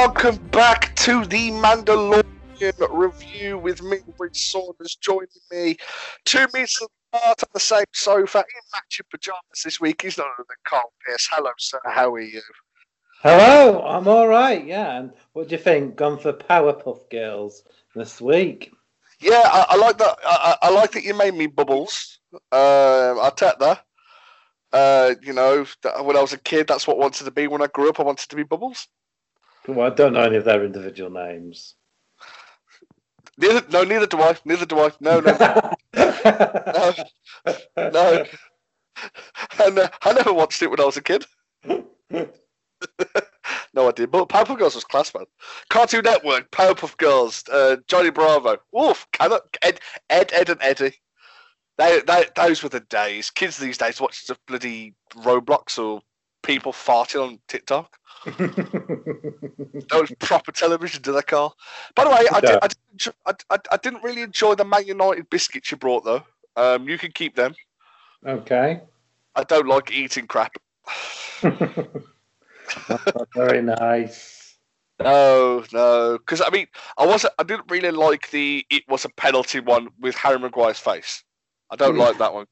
Welcome back to the Mandalorian review with me, Rich Saunders, joining me. Two meets apart on the same sofa in matching pajamas this week. He's not other than Carl Pierce. Hello, sir. How are you? Hello, I'm all right. Yeah, and what do you think? Gone for Powerpuff Girls this week. Yeah, I, I like that. I, I like that you made me bubbles. Uh, I'll take that. Uh, you know, when I was a kid, that's what I wanted to be. When I grew up, I wanted to be Bubbles. Well, I don't know any of their individual names. Neither, no, neither do I. Neither do I. No, no, no, no. And uh, I never watched it when I was a kid. no, I did. But Powerpuff Girls was class, man. Cartoon Network, Powerpuff Girls, uh, Johnny Bravo, Wolf, Ed, Ed, Ed, and Eddie. They, they, those were the days. Kids these days watch the bloody Roblox or people farting on TikTok. That was proper television, did they, Carl? By the way, I, did, I, didn't, I, I, didn't really enjoy the Man United biscuits you brought, though. Um, you can keep them. Okay. I don't like eating crap. very nice. No, no, because I mean, I wasn't. I didn't really like the. It was a penalty one with Harry Maguire's face. I don't mm. like that one.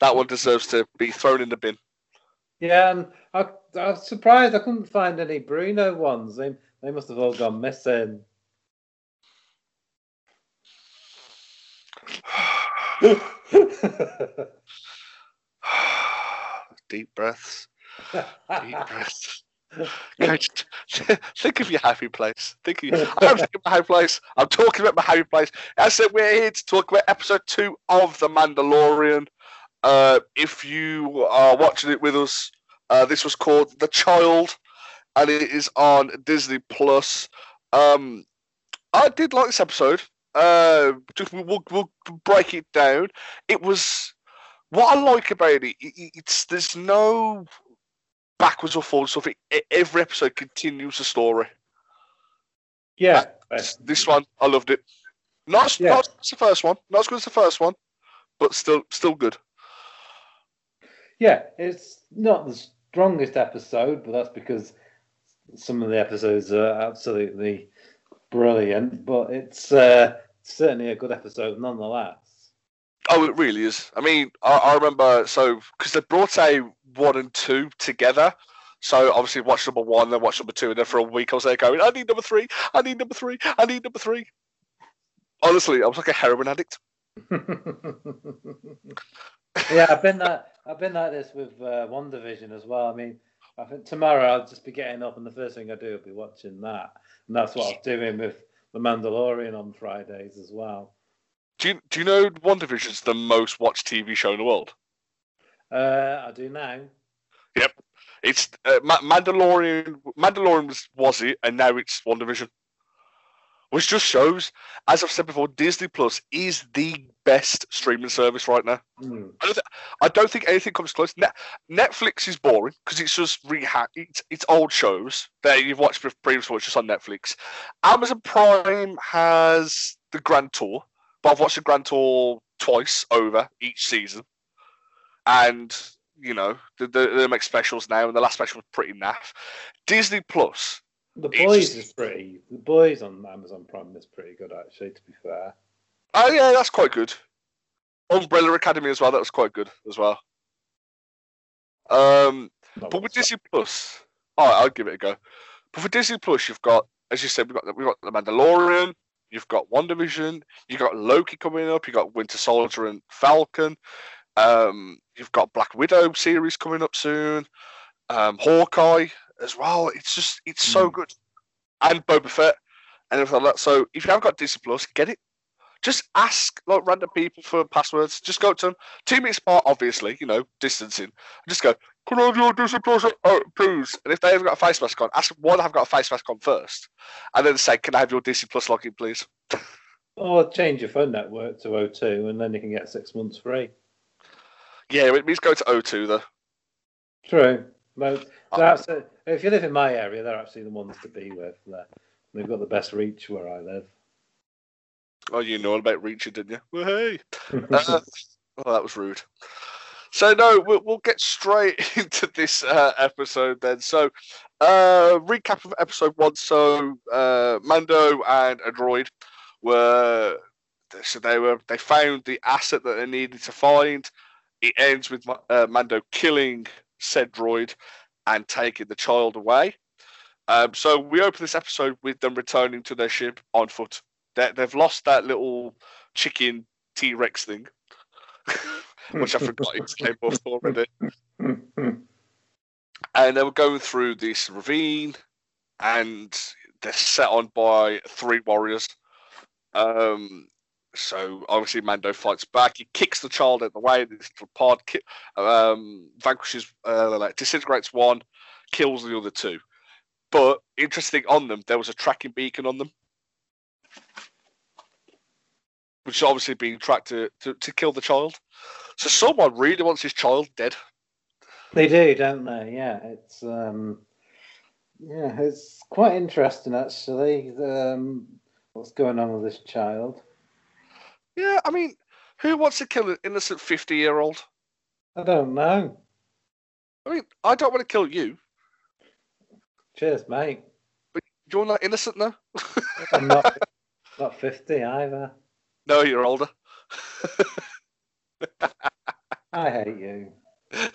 That one deserves to be thrown in the bin. Yeah, and I, I was surprised I couldn't find any Bruno ones. They, they must have all gone missing. Deep breaths. Deep breaths. Coach, think of your happy place. Think of your, I'm thinking my happy place. I'm talking about my happy place. I said we're here to talk about episode two of The Mandalorian. Uh, if you are watching it with us, uh, this was called The Child, and it is on Disney Plus. Um, I did like this episode. Uh, just we'll, we'll break it down. It was what I like about it. it it's there's no backwards or forwards stuff. It, every episode continues the story. Yeah, this one I loved it. Not, yeah. not as the first one, not as good as the first one, but still, still good. Yeah, it's not the strongest episode, but that's because some of the episodes are absolutely brilliant. But it's uh, certainly a good episode nonetheless. Oh, it really is. I mean, I, I remember so because they brought a one and two together. So obviously, watch number one, then watch number two, and then for a week I was there going, "I need number three, I need number three, I need number three. Honestly, I was like a heroin addict. yeah, I've been that. I've been like this with uh, WandaVision as well. I mean, I think tomorrow I'll just be getting up, and the first thing I do will be watching that, and that's what I'm doing with the Mandalorian on Fridays as well. Do you, do you know is the most watched TV show in the world? Uh, I do now. Yep. It's uh, Mandalorian. Mandalorian was, was it, and now it's WandaVision. Which just shows, as I've said before, Disney Plus is the best streaming service right now. Mm. I, don't th- I, don't think anything comes close. Net- Netflix is boring because it's just reha- it's, it's old shows that you've watched previously, which is on Netflix. Amazon Prime has the Grand Tour, but I've watched the Grand Tour twice over each season, and you know the, the, they make specials now, and the last special was pretty naff. Disney Plus. The boys is pretty. The boys on Amazon Prime is pretty good, actually. To be fair. Oh yeah, that's quite good. Umbrella Academy as well. That was quite good as well. Um, but with Disney Plus, all right, I'll give it a go. But for Disney Plus, you've got, as you said, we've got we've got the Mandalorian, You've got WandaVision. You've got Loki coming up. You've got Winter Soldier and Falcon. Um, you've got Black Widow series coming up soon. Um, Hawkeye as well. It's just it's so mm. good. And Boba Fett and everything like that. So if you haven't got Disney Plus, get it. Just ask like random people for passwords. Just go to them. Two minutes apart, obviously, you know, distancing. Just go, can I have your Disney Plus, oh, please? And if they haven't got a face mask on, ask why they have got a face mask on first. And then say, can I have your DC Plus login, please? Or change your phone network to O2 and then you can get six months free. Yeah, it means go to O2 though. True. That's, uh, if you live in my area, they're actually the ones to be with. They've got the best reach where I live. Oh, you know about reaching, didn't you? Well, hey. uh, well, that was rude. So no, we'll, we'll get straight into this uh, episode then. So, uh, recap of episode one. So uh, Mando and a droid were so they were they found the asset that they needed to find. It ends with uh, Mando killing said droid and taking the child away. Um, so we open this episode with them returning to their ship on foot. They, they've lost that little chicken T Rex thing, which I forgot it came off already. and they were going through this ravine, and they're set on by three warriors. Um, so obviously Mando fights back. He kicks the child out the way. This little pod ki- um, vanquishes, uh, like, disintegrates one, kills the other two. But interesting on them, there was a tracking beacon on them, which is obviously being tracked to, to, to kill the child. So someone really wants his child dead. They do, don't they? Yeah, it's um, yeah, it's quite interesting actually. Um, what's going on with this child? Yeah, I mean, who wants to kill an innocent fifty-year-old? I don't know. I mean, I don't want to kill you. Cheers, mate. But you're not innocent now. I'm not not fifty either. No, you're older. I hate you.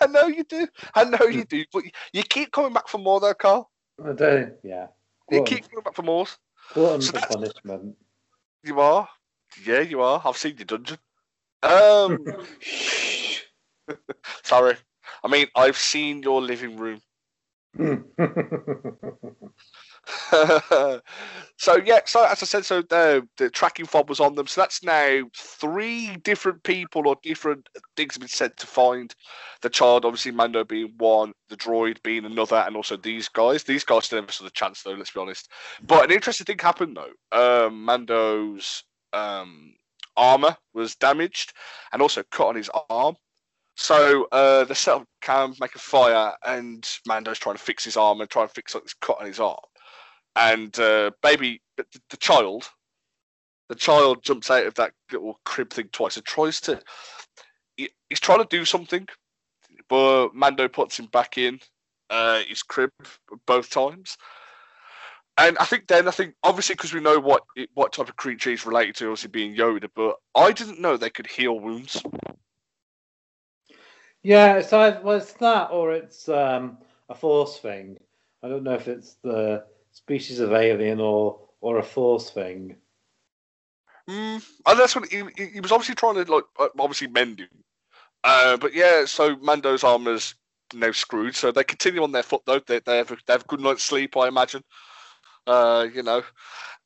I know you do. I know you do. But you keep coming back for more, though, Carl. I do. Yeah. You Glutton- keep coming back for more. glutton So for that's- punishment. You are. Yeah, you are. I've seen your dungeon. Um, sorry. I mean, I've seen your living room. so yeah, so as I said, so the the tracking fob was on them. So that's now three different people or different things have been sent to find the child. Obviously, Mando being one, the droid being another, and also these guys. These guys still never saw the chance, though. Let's be honest. But an interesting thing happened though. Um, Mando's um, armor was damaged and also cut on his arm. So uh, the set up can make a fire, and Mando's trying to fix his arm and try and fix like, this cut on his arm. And uh, baby, the, child, the child jumps out of that little crib thing twice and tries to. He, he's trying to do something, but Mando puts him back in uh, his crib both times. And I think then I think obviously because we know what what type of creature he's related to, obviously being Yoda, but I didn't know they could heal wounds. yeah, so well, it's that or it's um, a force thing. I don't know if it's the species of alien or or a force thing. Mm, and that's what he, he, he was obviously trying to like uh, obviously mend him. Uh, but yeah, so Mando's armor's now screwed. So they continue on their foot though. They, they have a, they have a good night's sleep, I imagine. Uh, you know,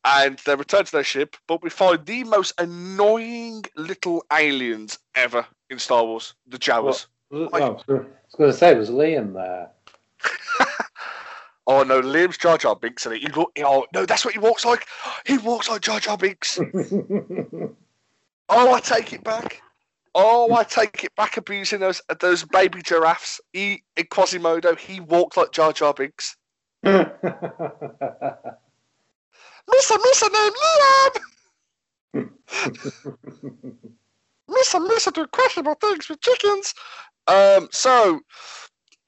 and they return to their ship. But we find the most annoying little aliens ever in Star Wars: the Jawas. Oh, I was going to say, was Liam there? Oh no, Liam's Jar Jar Binks, and he look. Oh no, that's what he walks like. He walks like Jar Jar Binks. Oh, I take it back. Oh, I take it back. Abusing those those baby giraffes. He in Quasimodo, he walked like Jar Jar Binks. Mister, Mister named Liam. Mister, Mister do questionable things with chickens. Um, so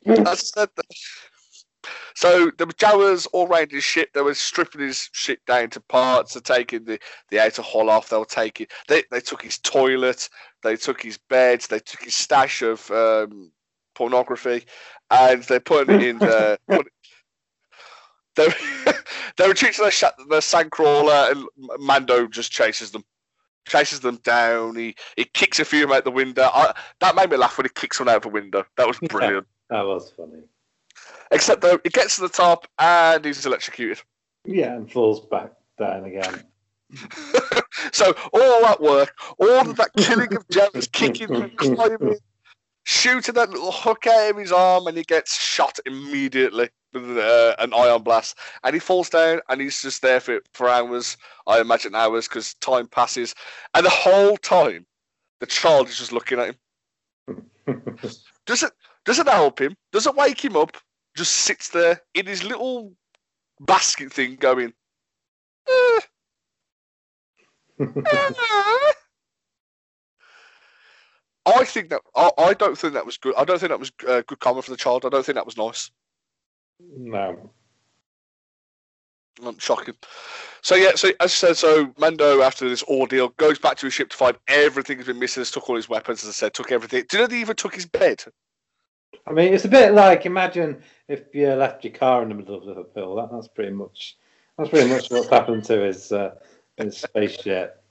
as I said, so the Jawas all around his ship. They were stripping his ship down to parts. They're taking the, the outer hull off. They'll taking. They they took his toilet. They took his bed. They took his stash of um, pornography, and they put it in the. Put, they they retreat to the, sh- the sandcrawler, and Mando just chases them, chases them down. He he kicks a few of them out the window. I, that made me laugh when he kicks one out of the window. That was brilliant. that was funny. Except though, it gets to the top and he's electrocuted. Yeah, and falls back down again. so all that work, all of that killing of James, kicking, him climbing, shooting that little hook out of his arm, and he gets shot immediately with uh, an ion blast, and he falls down, and he's just there for for hours. I imagine hours because time passes, and the whole time, the child is just looking at him. Does it? Does it help him? Does it wake him up? Just sits there in his little basket thing, going. "Eh, I think that I, I don't think that was good. I don't think that was uh, good karma for the child. I don't think that was nice. No. Um, shocking. So yeah, so as I said, so Mando after this ordeal goes back to his ship to find everything has been missing. Took all his weapons, as I said, took everything. Do you know they even took his bed? I mean, it's a bit like imagine if you left your car in the middle of Liverpool. That, that's pretty much that's pretty much what's happened to his uh, his spaceship.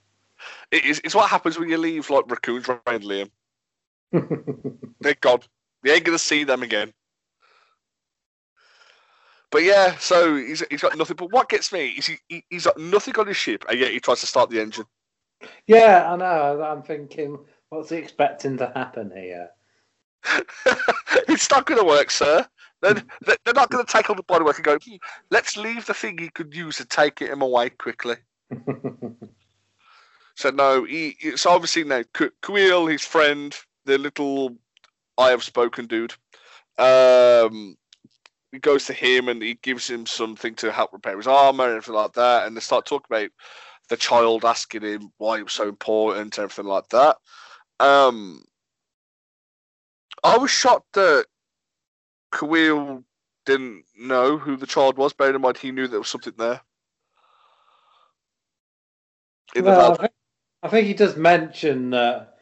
It is, it's what happens when you leave like raccoons around Liam. Thank God. You ain't gonna see them again. But yeah, so he's he's got nothing. But what gets me is he, he he's got nothing on his ship, and yet he tries to start the engine. yeah, I know. I'm thinking, what's he expecting to happen here? it's not going to work, sir. They're, they're not going to take all the bodywork and go. "Hmm, Let's leave the thing he could use and take him away quickly. So no, he, it's obviously now Qu- Kuiil, his friend, the little I have spoken dude. Um, he goes to him and he gives him something to help repair his armor and everything like that. And they start talking about the child asking him why it was so important and everything like that. Um, I was shocked that Kuiil didn't know who the child was. Bearing in mind, he knew there was something there. In the I think, I think he does mention that.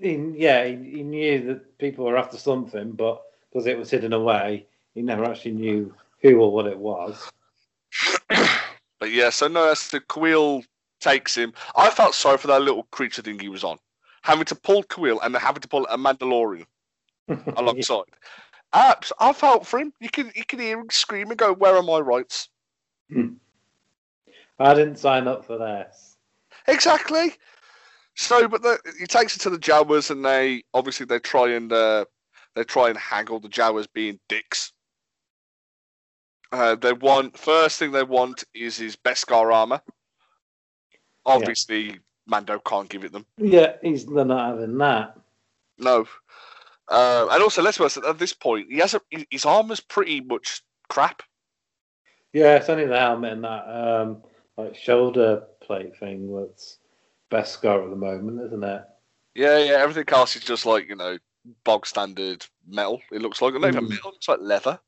He, yeah, he, he knew that people were after something, but because it was hidden away, he never actually knew who or what it was. But yeah, so no, that's the Kuiil takes him. I felt sorry for that little creature thing he was on, having to pull Kuiil and then having to pull a Mandalorian alongside. Apps, I felt for him. You can you can hear him scream and go, "Where are my rights?" I didn't sign up for this. Exactly. So, but the, he takes it to the Jawas, and they obviously they try and uh, they try and haggle the Jawas being dicks. Uh, they want first thing they want is his Beskar armor. Obviously, Mando can't give it them. Yeah, he's they're not having that. No. Uh, and also, let's be honest, at this point, he has a, his armor's pretty much crap. Yeah, it's only the helmet and that um, like shoulder plate thing that's Beskar at the moment, isn't it? Yeah, yeah, everything else is just like, you know, bog standard metal. It looks like, not even Mm. metal, it's like leather.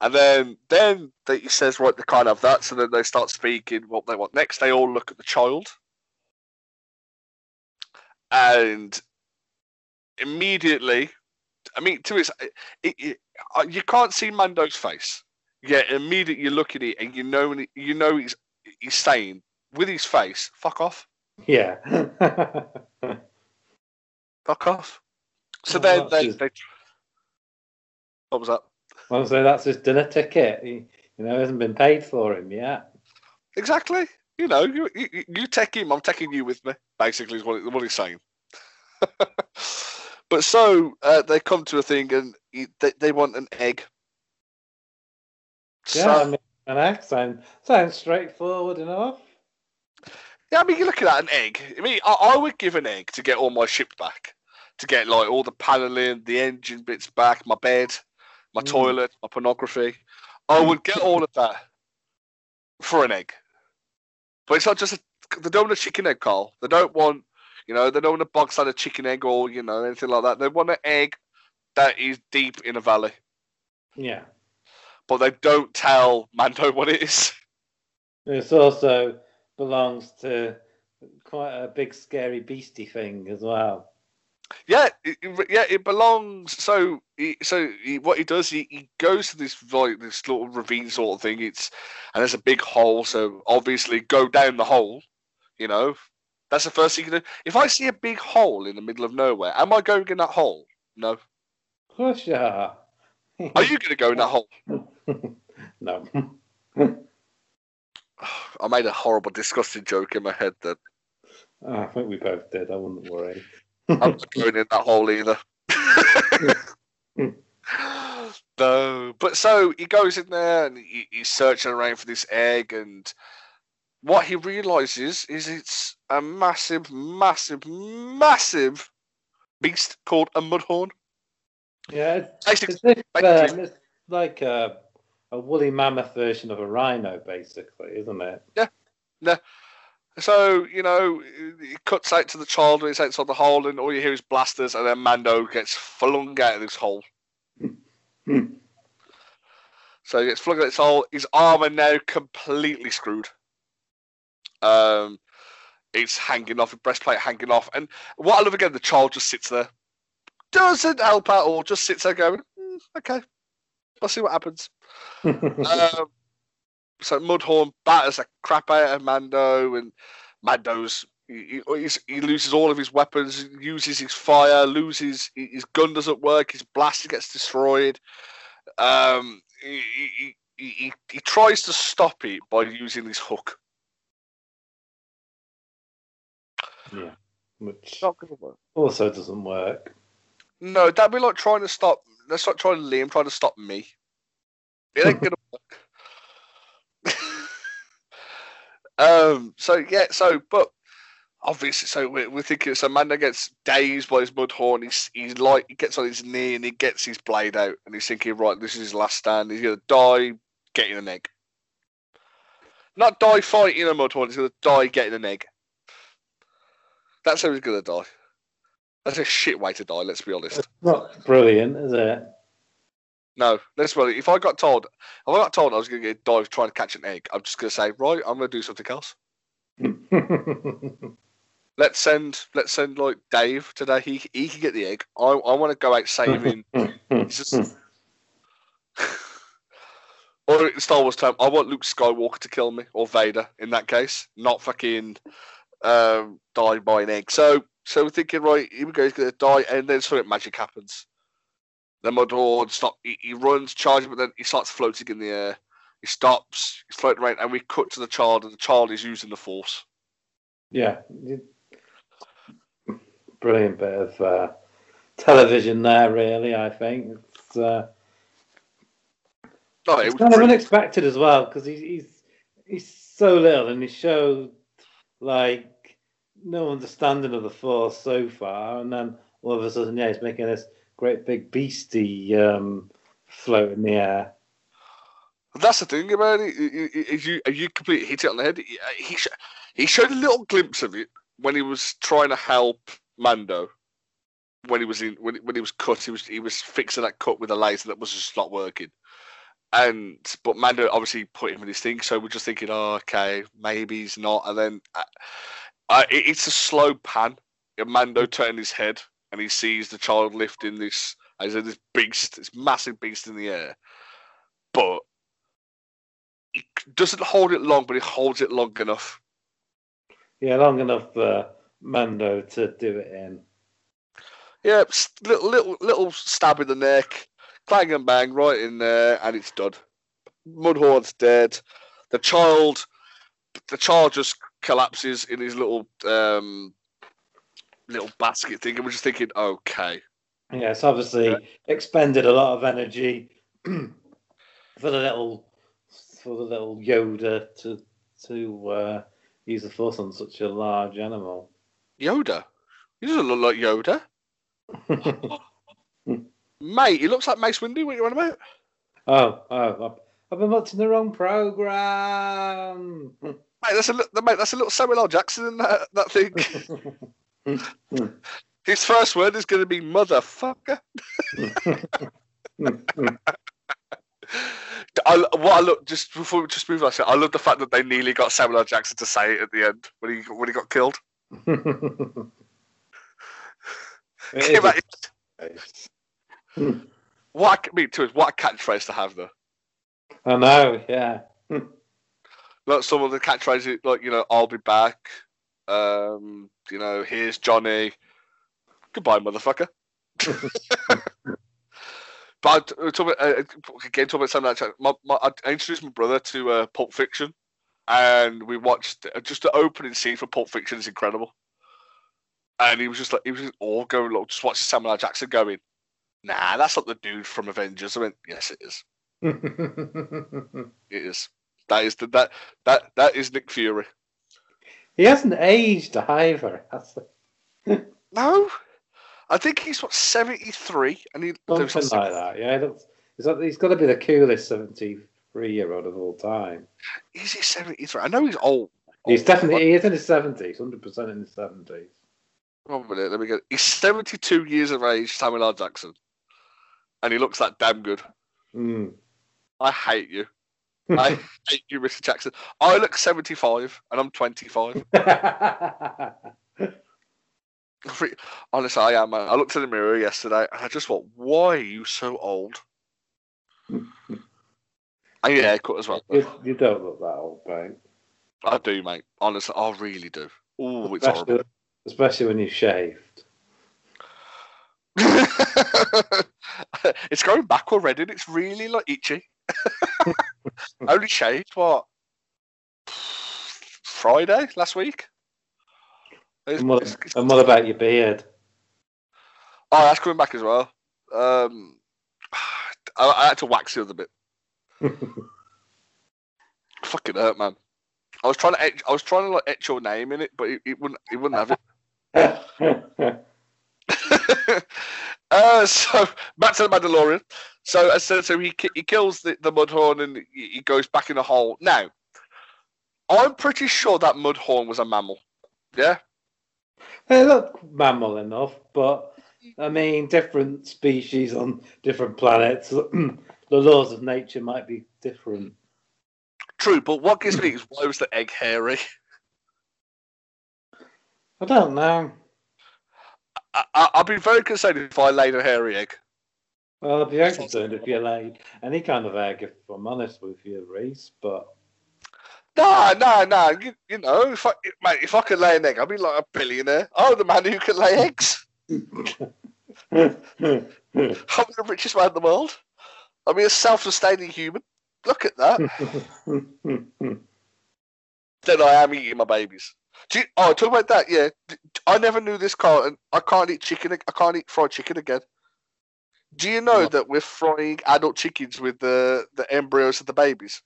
And then, then they, he says, right, they can't have that. So then they start speaking what they want next. They all look at the child. And immediately, I mean, to his, it, it, uh, you can't see Mando's face. Yeah, immediately you look at it and you know, you know he's he's saying with his face, "Fuck off, Yeah. fuck off." So Oh, then they, just- they, what was that? Well, so that's his dinner ticket. He, you know, hasn't been paid for him yet. Exactly. You know, you, you, you take him, I'm taking you with me. Basically, is what, it- what he's saying. but so uh, they come to a thing, and they, they want an egg. Yeah, So, I mean, an egg sound, sounds straightforward enough. yeah, I mean, you're looking at an egg. I mean, I, I would give an egg to get all my ship back, to get like all the paneling, the engine bits back, my bed, my Mm. toilet, my pornography. I would get all of that for an egg. But it's not just a, they don't want a chicken egg, Carl. They don't want, you know, they don't want a box standard chicken egg or you know anything like that. They want an egg that is deep in a valley, Yeah. but they don't tell Mando what it is. This also belongs to quite a big, scary, beastie thing as well. Yeah, it- yeah, it belongs. So, he, so he, what he does, he, he goes to this like this little ravine sort of thing. It's and there's a big hole. So obviously, go down the hole. You know, that's the first thing you do. If I see a big hole in the middle of nowhere, am I going in that hole? No. Of course you are. Are you going to go in that hole? no. I made a horrible, disgusting joke in my head that Oh, I think we both did. I wouldn't worry. I'm not going in that hole either. no, but so he goes in there and he, he's searching around for this egg, and what he realizes is it's a massive, massive, massive beast called a mudhorn. Yeah, it's, Basically, it's, um, it's like a, a woolly mammoth version of a rhino, basically, isn't it? Yeah, yeah. So, you know, it cuts out to the child when it's outside the hole, and all you hear is blasters, and then Mando gets flung out of this hole. So he gets flung out of this hole. His armor now completely screwed. Um, it's hanging off, a breastplate hanging off. And what I love again, the child just sits there. Doesn't help at all, just sits there going, "Mm, okay, I'll see what happens. um, so Mudhorn batters the crap out of Mando, and Mando's he, he's, he loses all of his weapons, uses his fire, loses his gun doesn't work, his blaster gets destroyed. Um, he, he, he, he tries to stop it by using his hook. Yeah, which Not gonna work. also doesn't work. No, that'd be like trying to stop. That's like trying to Liam trying to stop me. It ain't gonna work. um. So yeah. So, but obviously, so we're, we're thinking. So Mando gets dazed by his mudhorn. He's he's like he gets on his knee and he gets his blade out and he's thinking, right, this is his last stand. He's gonna die getting an egg. Not die fighting a mud horn. He's gonna die getting an egg. That's how he's gonna die. That's a shit way to die. Let's be honest. It's not brilliant, is it? No, let's be. If I got told, if I got told I was going to get dive trying to catch an egg, I'm just going to say, right, I'm going to do something else. Let's send, let's send like Dave today. He he can get the egg. I I want to go out saving. Just- or in Star Wars term, I want Luke Skywalker to kill me or Vader in that case, not fucking um, die by an egg. So so we're thinking, right, here we go. He's going to die, and then something magic happens. The Mudhorn stop. He, he runs, charges, but then he starts floating in the air. He stops. He's floating around, and we cut to the child, and the child is using the Force. yeah, brilliant bit of uh, television there. Really, I think it's, uh, Oh, it it's kind of brilliant. unexpected as well because he's he's he's so little and he showed like no understanding of the force so far, and then all of a sudden, yeah, he's making this great big beastie um, float in the air. That's the thing about it. i- you Is you completely hit it on the head. He sh- he showed a little glimpse of it when he was trying to help Mando. When he was in when, when he was cut, he was he was fixing that cut with a laser that was just not working. And but Mando obviously put him in his thing, so we're just thinking, oh, okay, maybe he's not. And then uh, uh, it, it's a slow pan. Mando turning his head and he sees the child lifting this, as this beast, this massive beast in the air. But he doesn't hold it long, but he holds it long enough. Yeah, long enough for Mando to do it in. Yeah, little little little stab in the neck, clang and bang right in there, and it's done. Mudhorn's dead. The child, the child just collapses in his little um little basket thing, and we're just thinking, okay, Yeah, it's obviously Yeah. expended a lot of energy for the little for the little Yoda to to uh, use the force on such a large animal. Yoda. He doesn't look like Yoda, mate. He looks like Mace Windu. What you on about? oh, oh, I've- been watching the wrong program. Mate, that's a mate. That's a little Samuel L. Jackson in that that thing. His first word is going to be motherfucker. I, what I look just before we just move on, I love the fact that they nearly got Samuel L. Jackson to say it at the end when he when he got killed. It Came is out- a- what I mean, to us, what a catchphrase to have though. I know, yeah. Like some of the catchphrases, like you know, I'll be back. Um, you know, here's Johnny. Goodbye, motherfucker. But uh, talk about, uh, again, talking about something like that, my, my, I introduced my brother to uh, Pulp Fiction, and we watched uh, just the opening scene for Pulp Fiction is incredible. And he was just like, he was just all going, look, just watching Samuel L. Jackson going, nah, that's not the dude from Avengers. I went, yes, it is. It is. That is the that that that is Nick Fury. he hasn't aged either. has he? No, I think he's what seventy three, and he Something like that. Yeah, looks, he's, he's got to be the coolest seventy-three-year-old of all time. Is he seventy three? I know he's old. He's definitely he is in his seventies, hundred percent in his seventies. One minute, let me get. He's 72 years of age, Samuel L. Jackson, and he looks that damn good. Mm. I hate you. I hate you, Mr. Jackson. I look 75 and I'm 25. Honestly, I am, man. I looked in the mirror yesterday and I just thought, why are you so old? and your haircut as well. you, you don't look that old, mate. I do, mate. Honestly, I really do. Oh, it's Especially, horrible. especially when you shaved. it's going back already and it's really like itchy. Only shaved what? Friday last week? It's- And what, it's- it's- and what about your beard? Oh, that's coming back as well. Um, I, I had to wax the other bit. Fucking hurt, man. I was trying to etch, I was trying to like etch your name in it, but it, it wouldn't it wouldn't have it. uh, so back to the Mandalorian. So as I said, so he he kills the, the Mudhorn and he goes back in the hole. Now, I'm pretty sure that Mudhorn was a mammal. Yeah. they look mammal enough, but I mean, different species on different planets. the laws of nature might be different. True, but what gives me is why was the egg hairy? I don't know. I, I'd be very concerned if I laid a hairy egg. Well, I'd be very concerned if you laid any kind of egg, if I'm honest with you, Reese. But No, no, no. You, you know, if I, mate, if I could lay an egg, I'd be like a billionaire. Oh, the man who can lay eggs. I'm the richest man in the world. I mean, a self-sustaining human. Look at that. then I am eating my babies. Do you, oh, talk about that. Yeah, I never knew this, Carlton. I can't eat chicken. I can't eat fried chicken again. Do you know What? that we're frying adult chickens with the the embryos of the babies?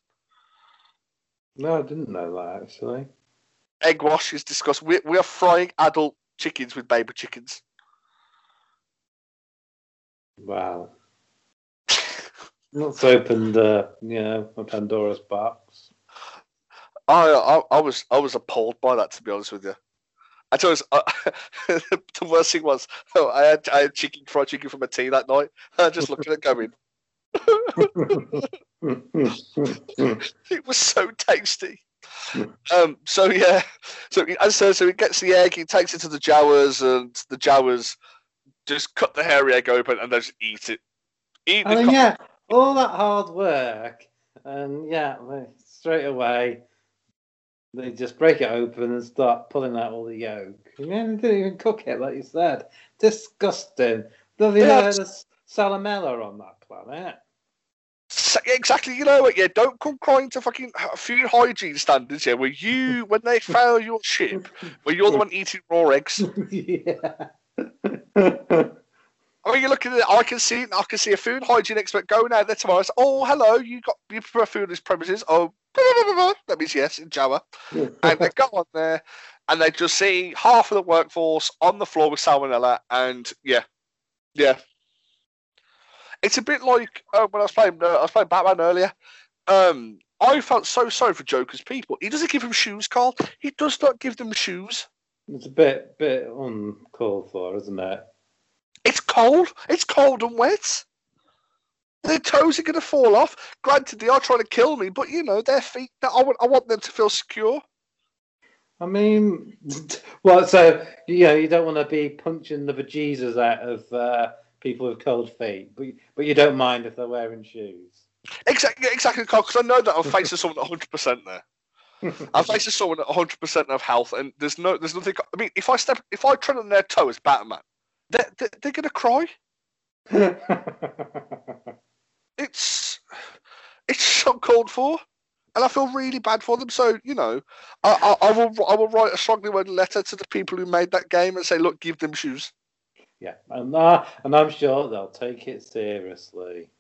no, I didn't know that actually. Egg wash is discussed. We we are frying adult chickens with baby chickens. Wow. That's opened, uh, you know, a Pandora's box. I, I I was I was appalled by that to be honest with you. I told you, I, the worst thing was oh, I had I had chicken fried chicken from a tea that night. I just looked at it going, it was so tasty. Um, so yeah, so as I said, so he gets the egg, he takes it to the Jawas, and the Jawas just cut the hairy egg open and they just eat it. Eat I the mean, co- yeah, all that hard work, and yeah, straight away they just break it open and start pulling out all the yolk. Mean, they didn't even cook it, like you said. Disgusting. You Yeah, there's salmonella on that planet? Exactly, you know what? Yeah, don't come crying to fucking h- food hygiene standards. Yeah, where you when they fail your ship, where you're the one eating raw eggs. yeah. I mean, you're looking at it. I can see. I can see a food hygiene expert going out there tomorrow. say, oh, hello, you got you prepare food on these premises? Oh, that means yes in Java. And they go on there, and they just see half of the workforce on the floor with salmonella, and yeah, yeah. It's a bit like uh, when I was playing. Uh, I was playing Batman earlier. Um, I felt so sorry for Joker's people. He doesn't give them shoes, Carl. He does not give them shoes. It's a bit bit uncalled for, isn't it? It's cold. It's cold and wet. Their toes are going to fall off. Granted, they are trying to kill me, but you know their feet. I want. I want them to feel secure. I mean, well, so you know, you don't want to be punching the bejesus out of uh, people with cold feet, but but you don't mind if they're wearing shoes. Exactly, exactly, Because I know that I'm facing someone at 100 percent there. I'm facing someone at 100 percent of health, and there's no, there's nothing. I mean, if I step, if I tread on their toe as Batman, they're, they're, they're going to cry. It's, it's so called for, and I feel really bad for them. So you know, I, I, I will, I will write a strongly worded letter to the people who made that game and say, look, give them shoes. yeah, and uh, and I'm sure they'll take it seriously.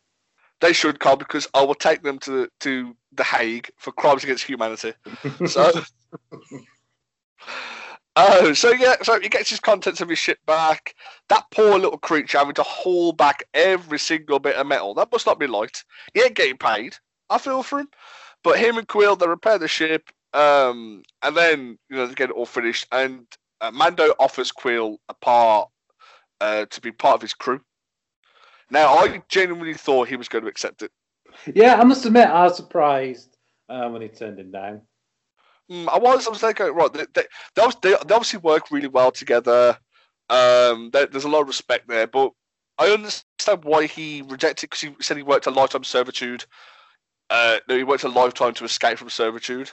They should, Carl, because I will take them to to the Hague for crimes against humanity. So, oh, so yeah, so he gets his contents of his ship back. That poor little creature having to haul back every single bit of metal. That must not be light. He ain't getting paid. I feel for him. But him and Kuiil, they repair the ship. Um, and then you know they get it all finished, and uh, Mando offers Kuiil a part uh, to be part of his crew. Now, I genuinely thought he was going to accept it. Yeah, I must admit, I was surprised uh, when he turned him down. Mm, I was. I was like, right, they, they, they, they, they obviously work really well together. Um, there, there's a lot of respect there, but I understand why he rejected because he said he worked a lifetime servitude. Uh, no, he worked a lifetime to escape from servitude.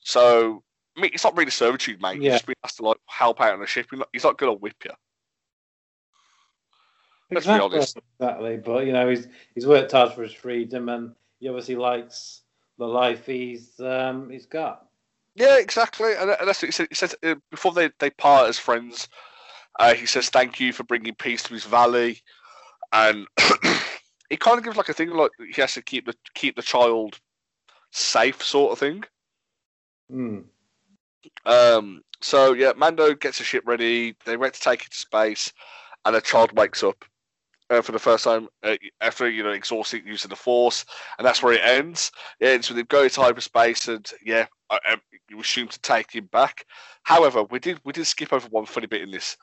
So, I mean, it's not really servitude, mate. Yeah. You've just been asked to like help out on a ship. He's not, he's going to whip you. Let's be exactly, honest. Exactly, but you know, he's he's worked hard for his freedom, and he obviously likes the life he's um, he's got. Yeah, exactly. And, and that's what he said. He says uh, before they, they part as friends, uh, he says thank you for bringing peace to his valley, and he kind of gives like a thing like he has to keep the keep the child safe, sort of thing. Hmm. Um, so yeah, Mando gets a ship ready. They went to take it to space, and the child wakes up uh, for the first time uh, after you know exhausting use of the Force, and that's where it ends. It ends with him going to hyperspace, and yeah, I, I, you assume to take him back. However, we did we did skip over one funny bit in this.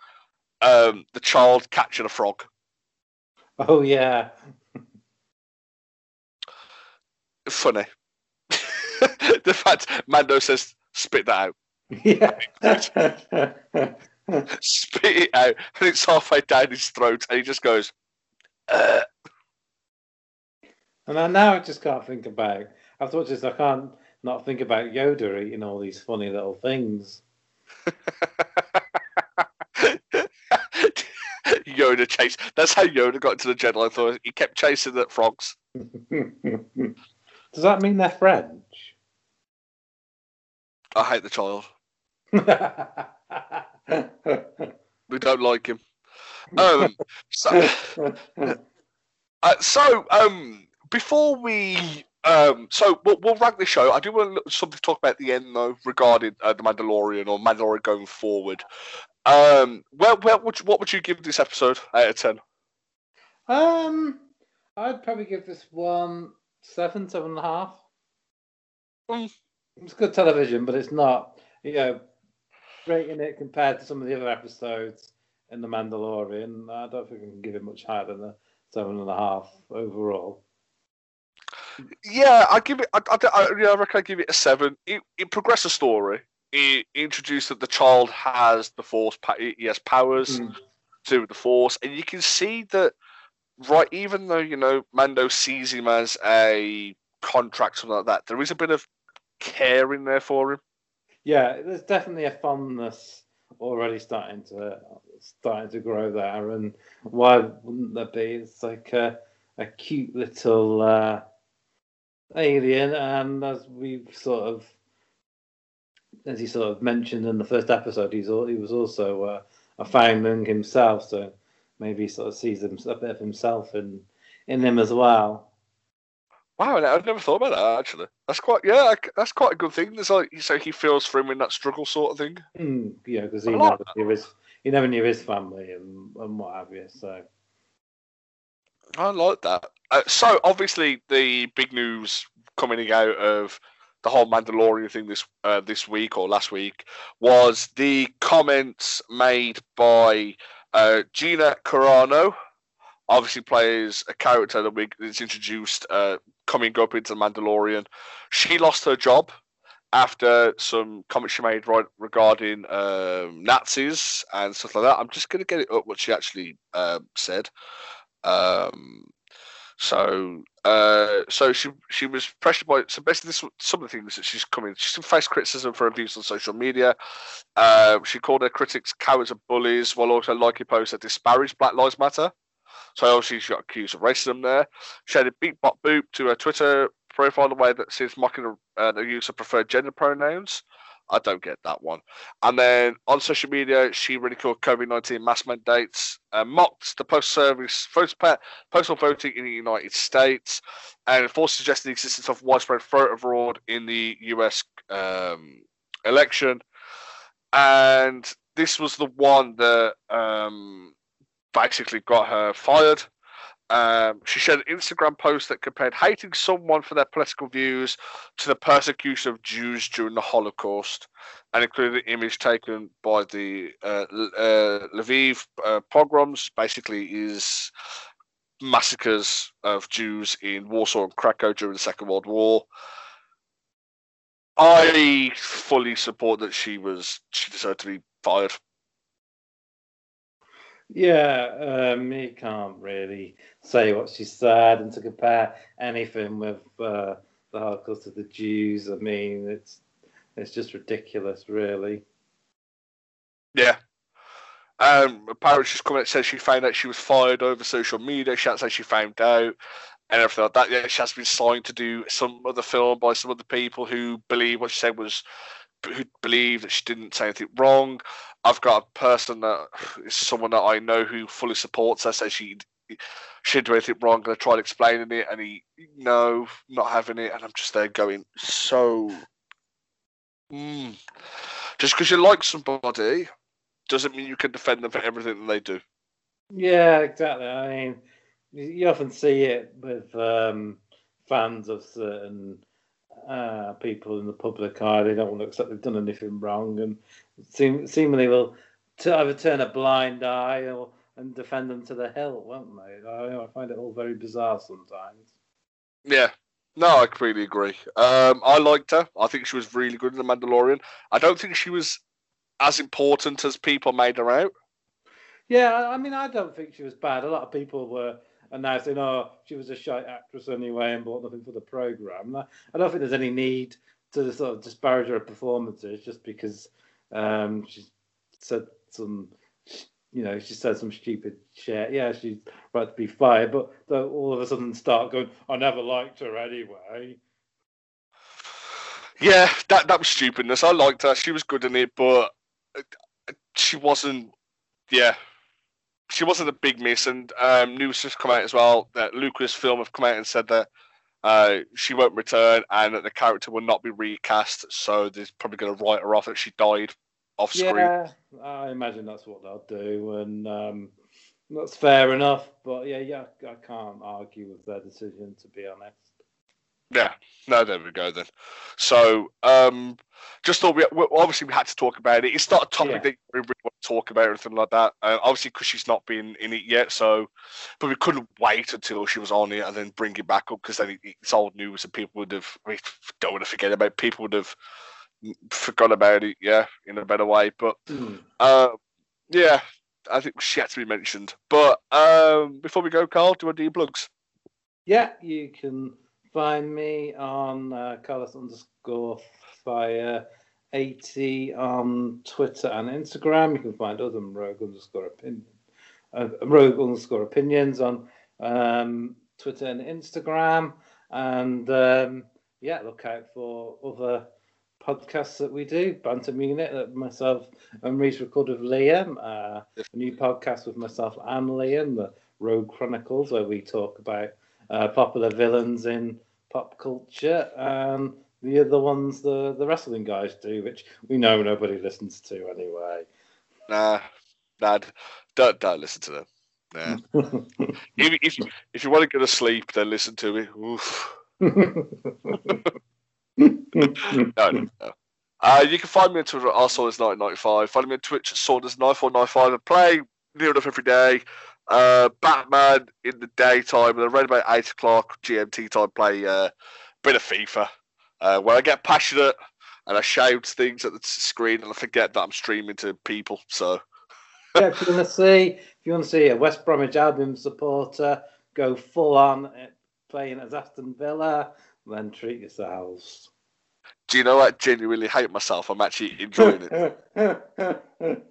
Um, the child catching a frog. Oh yeah, Funny. the fact Mando says spit that out, yeah. spit it out, and it's halfway down his throat, and he just goes. Uh, and I now I just can't think about. After thought this, I can't not think about Yoda eating all these funny little things. Yoda chase. That's how Yoda got into the Jedi I Thought He kept chasing the frogs. Does that mean they're French? I hate the child. We don't like him. Um, so, uh, so um, before we um, so we'll, we'll rank the show. I do want to- something to talk about at the end though regarding uh, the Mandalorian or Mandalorian going forward. Um, where, where would you, what would you give this episode out of ten? um, I'd probably give this one seven, seven and a half. Mm. It's good television, but it's not, you know, rating it compared to some of the other episodes in The Mandalorian. I don't think I can give it much higher than a seven and a half overall. Yeah, I give it. I, I, I, yeah, I reckon I give it a seven. It, it progressed the story. It introduced that the child has the force. He has powers Mm. to the force, and you can see that. Right, even though you know Mando sees him as a contract, something like that, there is a bit of care in there for him. Yeah, there's definitely a fondness already starting to starting to grow there, and why wouldn't there be? It's like a, a cute little uh, alien, and as we've sort of, as he sort of mentioned in the first episode, he's al- he was also uh, a foundling himself, so maybe he sort of sees him, a bit of himself in in him as well. Wow, I've never thought about that actually. That's quite yeah, that's quite a good thing. There's like so he feels for him in that struggle sort of thing. Mm, know, because he never knew his he never knew his family and, and what have you. So. I like that. Uh, so obviously the big news coming out of the whole Mandalorian thing this uh, this week or last week was the comments made by uh, Gina Carano. Obviously plays a character that we that's introduced uh, coming up into the Mandalorian. She lost her job after some comments she made right regarding um, Nazis and stuff like that. I'm just going to get it up what she actually um, said. Um, so, uh, so she she was pressured by so basically this some of the things that she's coming. She's faced criticism for abuse on social media. Uh, she called her critics cowards and bullies, while also liking posts that disparaged Black Lives Matter. So obviously she got accused of racism there. She had a beat bot boop to her Twitter profile the way that seems mocking uh, the use of preferred gender pronouns. I don't get that one. And then on social media, she ridiculed COVID 19 mass mandates, uh, mocked the post service postal voting in the United States, and falsely suggested the existence of widespread fraud in the US um, election. And this was the one that um, basically got her fired. Um, she shared an Instagram post that compared hating someone for their political views to the persecution of Jews during the Holocaust, and included an image taken by the uh, uh, Lviv uh, pogroms. Basically, is massacres of Jews in Warsaw and Krakow during the Second World War. I fully support that she was she deserved to be fired. Yeah, um, you can't really say what she said, and to compare anything with uh, the Holocaust of the Jews, I mean, it's it's just ridiculous, really. Yeah. Um, apparently, she's coming out said she found out she was fired over social media. She said she found out and everything like that. Yeah, she has been signed to do some other film by some other people who believe what she said was who believe that she didn't say anything wrong. I've got a person that is someone that I know who fully supports her, says she she didn't do anything wrong, and I tried explaining it, and he no, not having it, and I'm just there going so. Mm. Just because you like somebody doesn't mean you can defend them for everything that they do. Yeah, exactly. I mean, you often see it with um, fans of certain uh, people in the public eye. They don't want to accept they've done anything wrong, and seem, seemingly will to either turn a blind eye or and defend them to the hill, won't they? I, I find it all very bizarre sometimes. Yeah, no, I completely agree. Um, I liked her. I think she was really good in The Mandalorian. I don't think she was as important as people made her out. Yeah, I mean, I don't think she was bad. A lot of people were announcing, "Oh, she was a shy actress anyway and bought nothing for the program." I don't think there's any need to sort of disparage her performances just because um, she said some, you know, she said some stupid shit. Yeah, she's right to be fired, but all of a sudden start going, "I never liked her anyway." Yeah, that that was stupidness. I liked her; she was good in it, but she wasn't. Yeah, she wasn't a big miss, and um, news has come out as well that Lucasfilm have come out and said that uh, she won't return and that the character will not be recast. So they're probably going to write her off that she died off screen. Yeah, I imagine that's what they'll do, and um, that's fair enough. But yeah, yeah, I can't argue with their decision to be honest. Yeah, no, there we go then. So, um, just thought we obviously we had to talk about it. It's not a topic yeah. that we really want to talk about or anything like that. Uh, obviously, because she's not been in it yet, so but we couldn't wait until she was on it and then bring it back up because then it's old news and people would have. We don't want to forget about it. people would have forgot about it. Yeah, in a better way. But mm. uh, yeah, I think she had to be mentioned. But um, before we go, Carl, do you want to do your plugs? Yeah, you can find me on uh, Carlos underscore fire 80 on Twitter and Instagram. You can find us on Rogue underscore opinion, uh, Rogue underscore opinions on um, Twitter and Instagram. And um, yeah, look out for other podcasts that we do. Banter Munich that myself and Reese record with Liam. Uh, a new podcast with myself and Liam, the Rogue Chronicles, where we talk about uh, popular villains in pop culture, and the other ones the the wrestling guys do, which we know nobody listens to anyway. Nah, nah, don't don't listen to them. Nah. if, if, if you want to go to sleep, then listen to me. Oof. no, no, no. Uh, you can find me on Twitter at rsaunders1995. Find me on Twitch at saunders9495. I play near enough every day. Uh, Batman in the daytime, and around about 8 o'clock GMT time, play uh, a bit of FIFA. Uh, where I get passionate and I shout things at the screen and I forget that I'm streaming to people. So, yeah, if you want to see, if you want to see a West Bromwich Albion supporter go full on playing as Aston Villa, then treat yourselves. Do you know what? I genuinely hate myself. I'm actually enjoying it.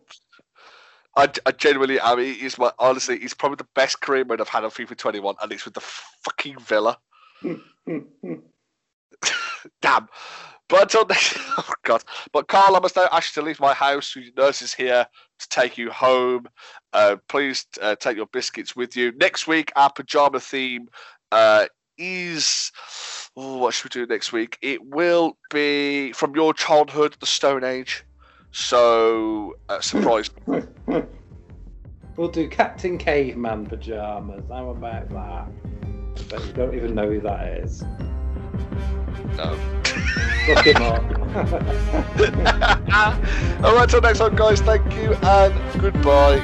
I, I genuinely, I mean, he's my honestly, he's probably the best career mode I've had on FIFA 21, and it's with the fucking Villa. Damn. But until next, oh god. But Carl, I must now ask you to leave my house. Your nurse is here to take you home. Uh, please uh, take your biscuits with you. Next week, our pajama theme uh, is. Oh, what should we do next week? It will be from your childhood, the Stone Age. So, uh, surprise. we'll do Captain Caveman pajamas. How about that? But you don't even know who that is. No. Look him up. All right, till next time, guys. Thank you and goodbye.